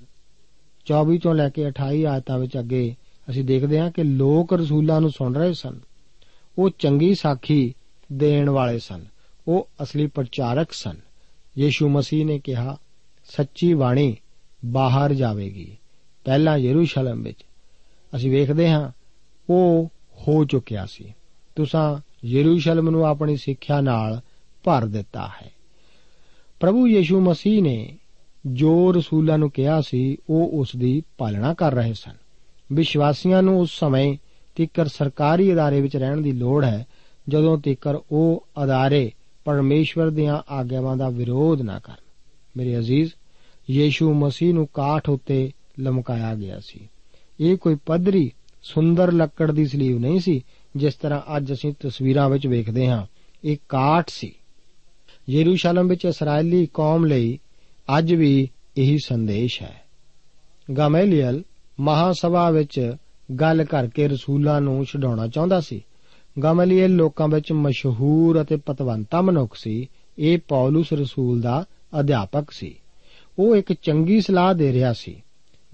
24 ਤੋਂ ਲੈ ਕੇ 28 ਆਇਤਾਂ ਵਿੱਚ ਅੱਗੇ ਅਸੀਂ ਦੇਖਦੇ ਹਾਂ ਕਿ ਲੋਕ ਰਸੂਲਾਂ ਨੂੰ ਸੁਣ ਰਹੇ ਸਨ। ਉਹ ਚੰਗੀ ਸਾਖੀ ਦੇਣ ਵਾਲੇ ਸਨ। ਉਹ ਅਸਲੀ ਪ੍ਰਚਾਰਕ ਸਨ। ਯੀਸ਼ੂ ਮਸੀਹ ਨੇ ਕਿਹਾ, ਸੱਚੀ ਬਾਣੀ ਬਾਹਰ ਜਾਵੇਗੀ। ਪਹਿਲਾਂ ਯਰੂਸ਼ਲਮ ਵਿੱਚ। ਅਸੀਂ ਵੇਖਦੇ ਹਾਂ ਉਹ ਹੋ ਚੁੱਕਿਆ ਸੀ। ਤੁਸੀਂ ਯਰੂਸ਼ਲਮ ਨੂੰ ਆਪਣੀ ਸਿੱਖਿਆ ਨਾਲ ਭਰ ਦਿੱਤਾ ਹੈ। ਪ੍ਰਭੂ ਯੀਸ਼ੂ ਮਸੀਹ ਨੇ ਜੋ ਰਸੂਲਾਂ ਨੂੰ ਕਿਹਾ ਸੀ, ਉਹ ਉਸ ਦੀ ਪਾਲਣਾ ਕਰ ਰਹੇ ਸਨ। ਵਿਸ਼ਵਾਸੀਆਂ ਨੂੰ ਉਸ ਸਮੇਂ ਤੀਕਰ ਸਰਕਾਰੀ ਅਦਾਰੇ ਵਿੱਚ ਰਹਿਣ ਦੀ ਲੋੜ ਹੈ, ਜਦੋਂ ਤੀਕਰ ਉਹ ਅਦਾਰੇ ਪਰਮੇਸ਼ਵਰ ਦੀਆਂ ਆਗਿਆਵਾਂ ਦਾ ਵਿਰੋਧ ਨਾ ਕਰਨ। ਮੇਰੇ ਅਜ਼ੀਜ਼, ਯੀਸ਼ੂ ਮਸੀਹ ਨੂੰ ਕਾਠ ਉੱਤੇ ਲਮਕਾਇਆ ਗਿਆ ਸੀ। ਇਹ ਕੋਈ ਪੱਧਰੀ ਸੁੰਦਰ ਲੱਕੜ ਦੀ ਸਲੀਬ ਨਹੀਂ ਸੀ, ਜਿਸ ਤਰ੍ਹਾਂ ਅੱਜ ਅਸੀਂ ਤਸਵੀਰਾਂ ਵਿੱਚ ਵੇਖਦੇ ਹਾਂ। ਇਹ ਕਾਠ ਸੀ। ਯਰੂਸ਼ਲਮ ਵਿੱਚ ਇਸرائیਲੀ ਕੌਮ ਲਈ ਅੱਜ ਵੀ ਇਹੀ ਸੰਦੇਸ਼ ਹੈ। ਗਮੈਲੀਅਲ ਮਹਾਸਭਾ ਵਿੱਚ ਗੱਲ ਕਰਕੇ ਰਸੂਲਾਂ ਨੂੰ ਛਡਾਉਣਾ ਚਾਹੁੰਦਾ ਸੀ। ਗਮਲੀਏਲ ਲੋਕਾਂ ਵਿੱਚ ਮਸ਼ਹੂਰ ਅਤੇ ਪਤਵੰਤਾ ਮਨੁੱਖ ਸੀ। ਇਹ ਪੌਲਸ ਰਸੂਲ ਦਾ ਅਧਿਆਪਕ ਸੀ। ਉਹ ਇੱਕ ਚੰਗੀ ਸਲਾਹ ਦੇ ਰਿਹਾ ਸੀ।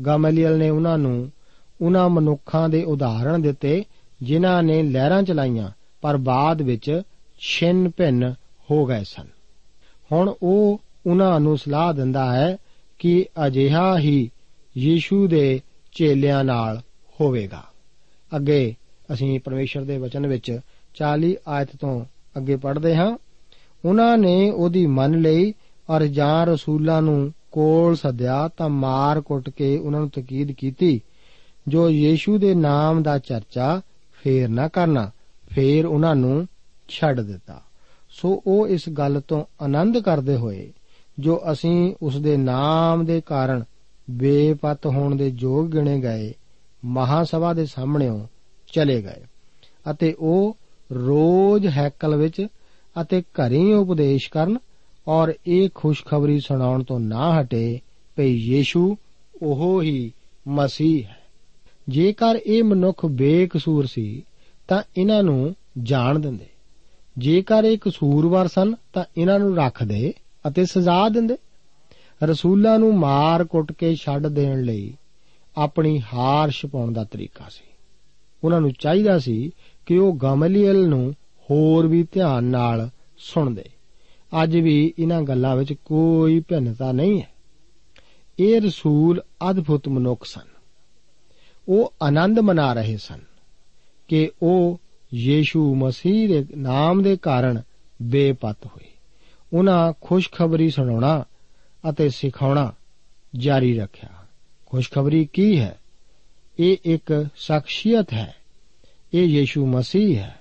ਗਮਲੀਏਲ ਨੇ ਉਹਨਾਂ ਨੂੰ ਉਹਨਾਂ ਮਨੁੱਖਾਂ ਦੇ ਉਦਾਹਰਣ ਦਿੱਤੇ, ਜਿਨ੍ਹਾਂ ਨੇ ਲਹਿਰਾਂ ਚਲਾਈਆਂ, ਪਰ ਬਾਅਦ ਵਿੱਚ ਛਿੰਨ ਭਿੰਨ ਹੋ ਗਏ ਸਨ। ਹੁਣ ਉਹ ਉਹਨਾਂ ਨੂੰ ਸਲਾਹ ਦਿੰਦਾ ਹੈ ਕਿ ਅਜਿਹਾ ਹੀ ਯੀਸ਼ੂ ਦੇ ਚੇਲਿਆਂ ਨਾਲ ਹੋਵੇਗਾ। ਅੱਗੇ ਅਸੀਂ ਪਰਮੇਸ਼ਰ ਦੇ ਵਚਨ ਵਿੱਚ 40 ਆਇਤ ਤੋਂ ਅੱਗੇ ਪੜ੍ਹਦੇ ਹਾਂ। ਉਹਨਾਂ ਨੇ ਉਹਦੀ ਮੰਨ ਲਈ ਔਰ ਜਾਂ ਰਸੂਲਾਂ ਨੂੰ ਕੋਲ ਸੱਦਿਆ ਤਾਂ ਮਾਰ ਕੁੱਟ ਕੇ ਉਹਨਾਂ ਨੂੰ ਤਕੀਦ ਕੀਤੀ। ਜੋ ਯੀਸ਼ੂ ਦੇ ਨਾਮ ਦਾ ਚਰਚਾ ਫੇਰ ਨਾ ਕਰਨਾ, ਫੇਰ ਉਹਨਾਂ ਨੂੰ ਛੱਡ ਦਿੱਤਾ। ਸੋ ਉਹ ਇਸ ਗੱਲ ਤੋਂ ਆਨੰਦ ਕਰਦੇ ਹੋਏ, ਜੋ ਅਸੀਂ ਉਸ ਦੇ ਨਾਮ ਦੇ ਕਾਰਨ ਬੇਪਤ ਹੋਣ ਦੇ ਯੋਗ ਗਿਣੇ ਗਏ, ਮਹਾਸਭਾ ਦੇ ਸਾਹਮਣੇੋਂ ਚਲੇ ਗਏ। ਅਤੇ ਉਹ ਰੋਜ਼ ਹੈਕਲ ਵਿੱਚ ਅਤੇ ਘਰੇ ਉਪਦੇਸ਼ ਕਰਨ ਔਰ ਇਹ ਖੁਸ਼ਖਬਰੀ ਸੁਣਾਉਣ ਤੋਂ ਨਾ ਹਟੇ ਭਈ ਯੀਸ਼ੂ ਉਹ ਹੀ ਮਸੀਹ ਹੈ। ਜੇਕਰ ਇਹ ਮਨੁੱਖ ਬੇਕਸੂਰ ਸੀ, ਤਾਂ ਇਹਨਾਂ ਨੂੰ ਜਾਣ ਦਿੰਦੇ। ਜੇਕਰ ਇਹ ਕਸੂਰਵਾਰ ਸਨ, ਤਾਂ ਇਹਨਾਂ ਨੂੰ ਰੱਖਦੇ ਅਤੇ ਸਜ਼ਾ ਦਿੰਦੇ। ਰਸੂਲਾਂ ਨੂੰ ਮਾਰ ਕੁੱਟ ਕੇ ਛੱਡ ਦੇਣ ਲਈ ਆਪਣੀ ਹਾਰ ਛਪਾਉਣ ਦਾ ਤਰੀਕਾ ਸੀ। ਉਹਨਾਂ ਨੂੰ ਚਾਹੀਦਾ ਸੀ ਕਿ ਉਹ ਗਮਲੀਅਲ ਨੂੰ ਹੋਰ ਵੀ ਧਿਆਨ ਨਾਲ ਸੁਣਦੇ। ਅੱਜ ਵੀ ਇਹਨਾਂ ਗੱਲਾਂ ਵਿੱਚ ਕੋਈ ਭਿੰਨਤਾ ਨਹੀਂ ਹੈ। ਇਹ ਰਸੂਲ ਅਦਭੁਤ ਮਨੁੱਖ ਸਨ। ਉਹ ਆਨੰਦ ਮਨਾ ਰਹੇ ਸਨ ਕਿ ਉਹ ਯੀਸ਼ੂ ਮਸੀਹ ਦੇ ਨਾਮ ਦੇ ਕਾਰਨ ਬੇਪਤ ਹੋਏ। ਉਹਨਾਂ ਖੁਸ਼ਖਬਰੀ ਸੁਣਾਉਣਾ ਅਤੇ ਸਿਖਾਉਣਾ ਜਾਰੀ ਰੱਖਿਆ। ਖੁਸ਼ਖਬਰੀ ਕੀ ਹੈ? ਇਹ ਇੱਕ ਸ਼ਖਸੀਅਤ ਹੈ। ਇਹ ਯੀਸ਼ੂ ਮਸੀਹ ਹੈ।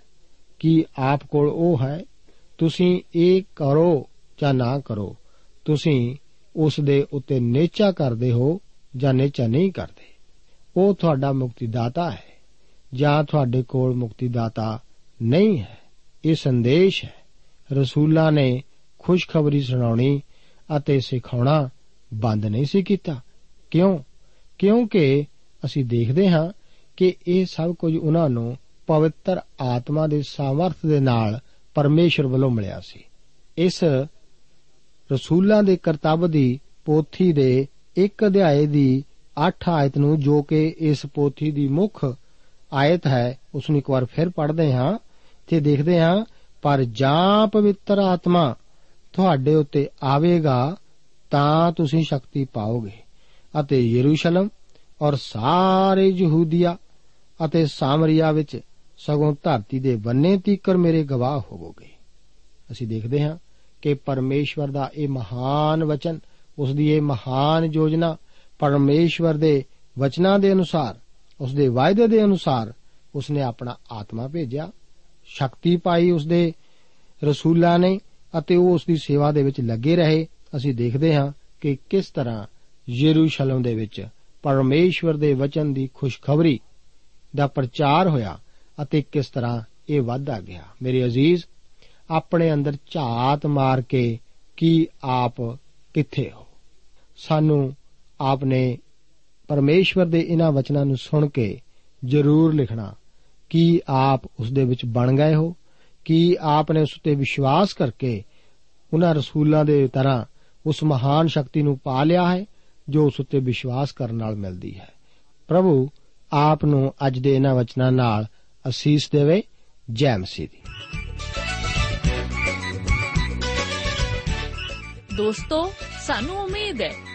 ਕਿ ਆਪ ਕੋਲ ਉਹ ਹੈ? ਤੁਸੀਂ ਇਹ ਕਰੋ ਜਾਂ ਨਾ ਕਰੋ? ਤੁਸੀਂ ਉਸ ਦੇ ਉੱਤੇ ਨੇਚਾ ਕਰਦੇ ਹੋ ਜਾਂ ਨੇਚਾ ਨਹੀਂ ਕਰਦੇ? ਉਹ ਤੁਹਾਡਾ ਮੁਕਤੀਦਾਤਾ ਹੈ, ਜਾਂ ਤੁਹਾਡੇ ਕੋਲ ਮੁਕਤੀਦਾਤਾ ਨਹੀਂ ਹੈ। ਇਹ ਸੰਦੇਸ਼ ਹੈ। ਰਸੂਲਾਂ ਨੇ ਖੁਸ਼ਖਬਰੀ ਸੁਣਾਉਣੀ ਅਤੇ ਸਿਖਾਉਣਾ ਬੰਦ ਨਹੀਂ ਸੀ ਕੀਤਾ। ਕਿਉਂ? ਕਿਉਂਕਿ ਅਸੀਂ ਦੇਖਦੇ ਹਾਂ ਕਿ ਇਹ ਸਭ ਕੁਝ ਉਹਨਾਂ ਨੂੰ ਪਵਿੱਤਰ ਆਤਮਾ ਦੇ ਸਾਮਰਥ ਦੇ ਨਾਲ ਪਰਮੇਸ਼ਰ ਵੱਲੋਂ ਮਿਲਿਆ ਸੀ। ਇਸ ਰਸੂਲਾਂ ਦੇ ਕਰਤੱਵ ਦੀ ਪੋਥੀ ਦੇ ਇੱਕ ਅਧਿਆਏ ਦੀ 8 ਆਇਤ ਨੂੰ ਜੋ ਕਿ ਇਸ ਪੋਥੀ ਦੀ ਮੁੱਖ ਆਇਤ ਹੈ ਉਸ ਨੂੰ ਇੱਕ ਵਾਰ ਫਿਰ ਪੜ੍ਹਦੇ ਹਾਂ ਤੇ ਦੇਖਦੇ ਹਾਂ, ਪਰ ਜਾਂ ਪਵਿੱਤਰ ਆਤਮਾ ਤੁਹਾਡੇ ਉੱਤੇ ਆਵੇਗਾ, ਤਾਂ ਤੁਸੀਂ ਸ਼ਕਤੀ ਪਾਓਗੇ। ਅਤੇ ਯਰੂਸ਼ਲਮ ਔਰ ਸਾਰੇ ਯਹੂਦੀਆ ਅਤੇ ਸਾਮਰੀਆ ਵਿੱਚ ਸਗੋਂ ਧਰਤੀ ਦੇ ਬੰਨੇ ਤੀਕਰ ਮੇਰੇ ਗਵਾਹ ਹੋਵੋਗੇ। ਅਸੀਂ ਦੇਖਦੇ ਹਾਂ ਕਿ ਪਰਮੇਸ਼ਵਰ ਦਾ ਇਹ ਮਹਾਨ ਵਚਨ ਉਸ ਦੀ ਇਹ ਮਹਾਨ ਯੋਜਨਾ ਪਰਮੇਸ਼ਵਰ ਦੇ ਵਚਨਾਂ ਦੇ ਅਨੁਸਾਰ, ਉਸ ਦੇ ਵਾਅਦੇ ਦੇ ਅਨੁਸਾਰ ਉਸ ਨੇ ਆਪਣਾ ਆਤਮਾ ਭੇਜਿਆ। ਸ਼ਕਤੀ ਪਾਈ ਉਸ ਦੇ ਰਸੂਲਾਂ ਨੇ ਅਤੇ ਉਹ ਉਸ ਦੀ ਸੇਵਾ ਦੇ ਵਿੱਚ ਲੱਗੇ ਰਹੇ। ਅਸੀਂ ਦੇਖਦੇ ਹਾਂ ਕਿ ਕਿਸ ਤਰ੍ਹਾਂ ਯਰੂਸ਼ਲਮ ਦੇ ਵਿੱਚ ਪਰਮੇਸ਼ਵਰ ਦੇ ਵਚਨ ਦੀ ਖੁਸ਼ਖਬਰੀ ਦਾ ਪ੍ਰਚਾਰ ਹੋਇਆ ਅਤੇ ਕਿਸ ਤਰ੍ਹਾਂ ਇਹ ਵਧਦਾ ਗਿਆ। ਮੇਰੇ ਅਜ਼ੀਜ਼, ਆਪਣੇ ਅੰਦਰ ਝਾਤ ਮਾਰ ਕੇ ਕੀ ਆਪ ਕਿੱਥੇ ਹੋ? ਸਾਨੂੰ ਆਪਨੇ ਪਰਮੇਸ਼ਵਰ ਦੇ ਇਹਨਾਂ ਵਚਨਾਂ ਨੂੰ ਸੁਣ ਕੇ ਜ਼ਰੂਰ ਲਿਖਣਾ, ਕੀ ਆਪ ਉਸ ਦੇ ਵਿੱਚ ਬਣ ਗਏ ਹੋ? ਕੀ ਆਪ ਨੇ ਉਸ ਤੇ ਵਿਸ਼ਵਾਸ ਕਰਕੇ ਉਹਨਾਂ ਰਸੂਲਾਂ ਦੇ ਤਰ੍ਹਾਂ ਉਸ ਮਹਾਨ ਸ਼ਕਤੀ ਨੂੰ ਪਾ ਲਿਆ ਹੈ, ਜੋ ਉਸ ਉੱਤੇ ਵਿਸ਼ਵਾਸ ਕਰਨ ਨਾਲ ਮਿਲਦੀ ਹੈ? ਪ੍ਰਭੂ, ਆਪ ਨੂੰ ਅੱਜ ਦੇ ਇਹਨਾਂ ਵਚਨਾਂ ਨਾਲ ਅਸੀਸ ਦੇਵੇ। ਜੈ ਮਸੀਹ ਦੀ। ਦੋਸਤੋ, ਸਾਨੂੰ ਉਮੀਦ ਹੈ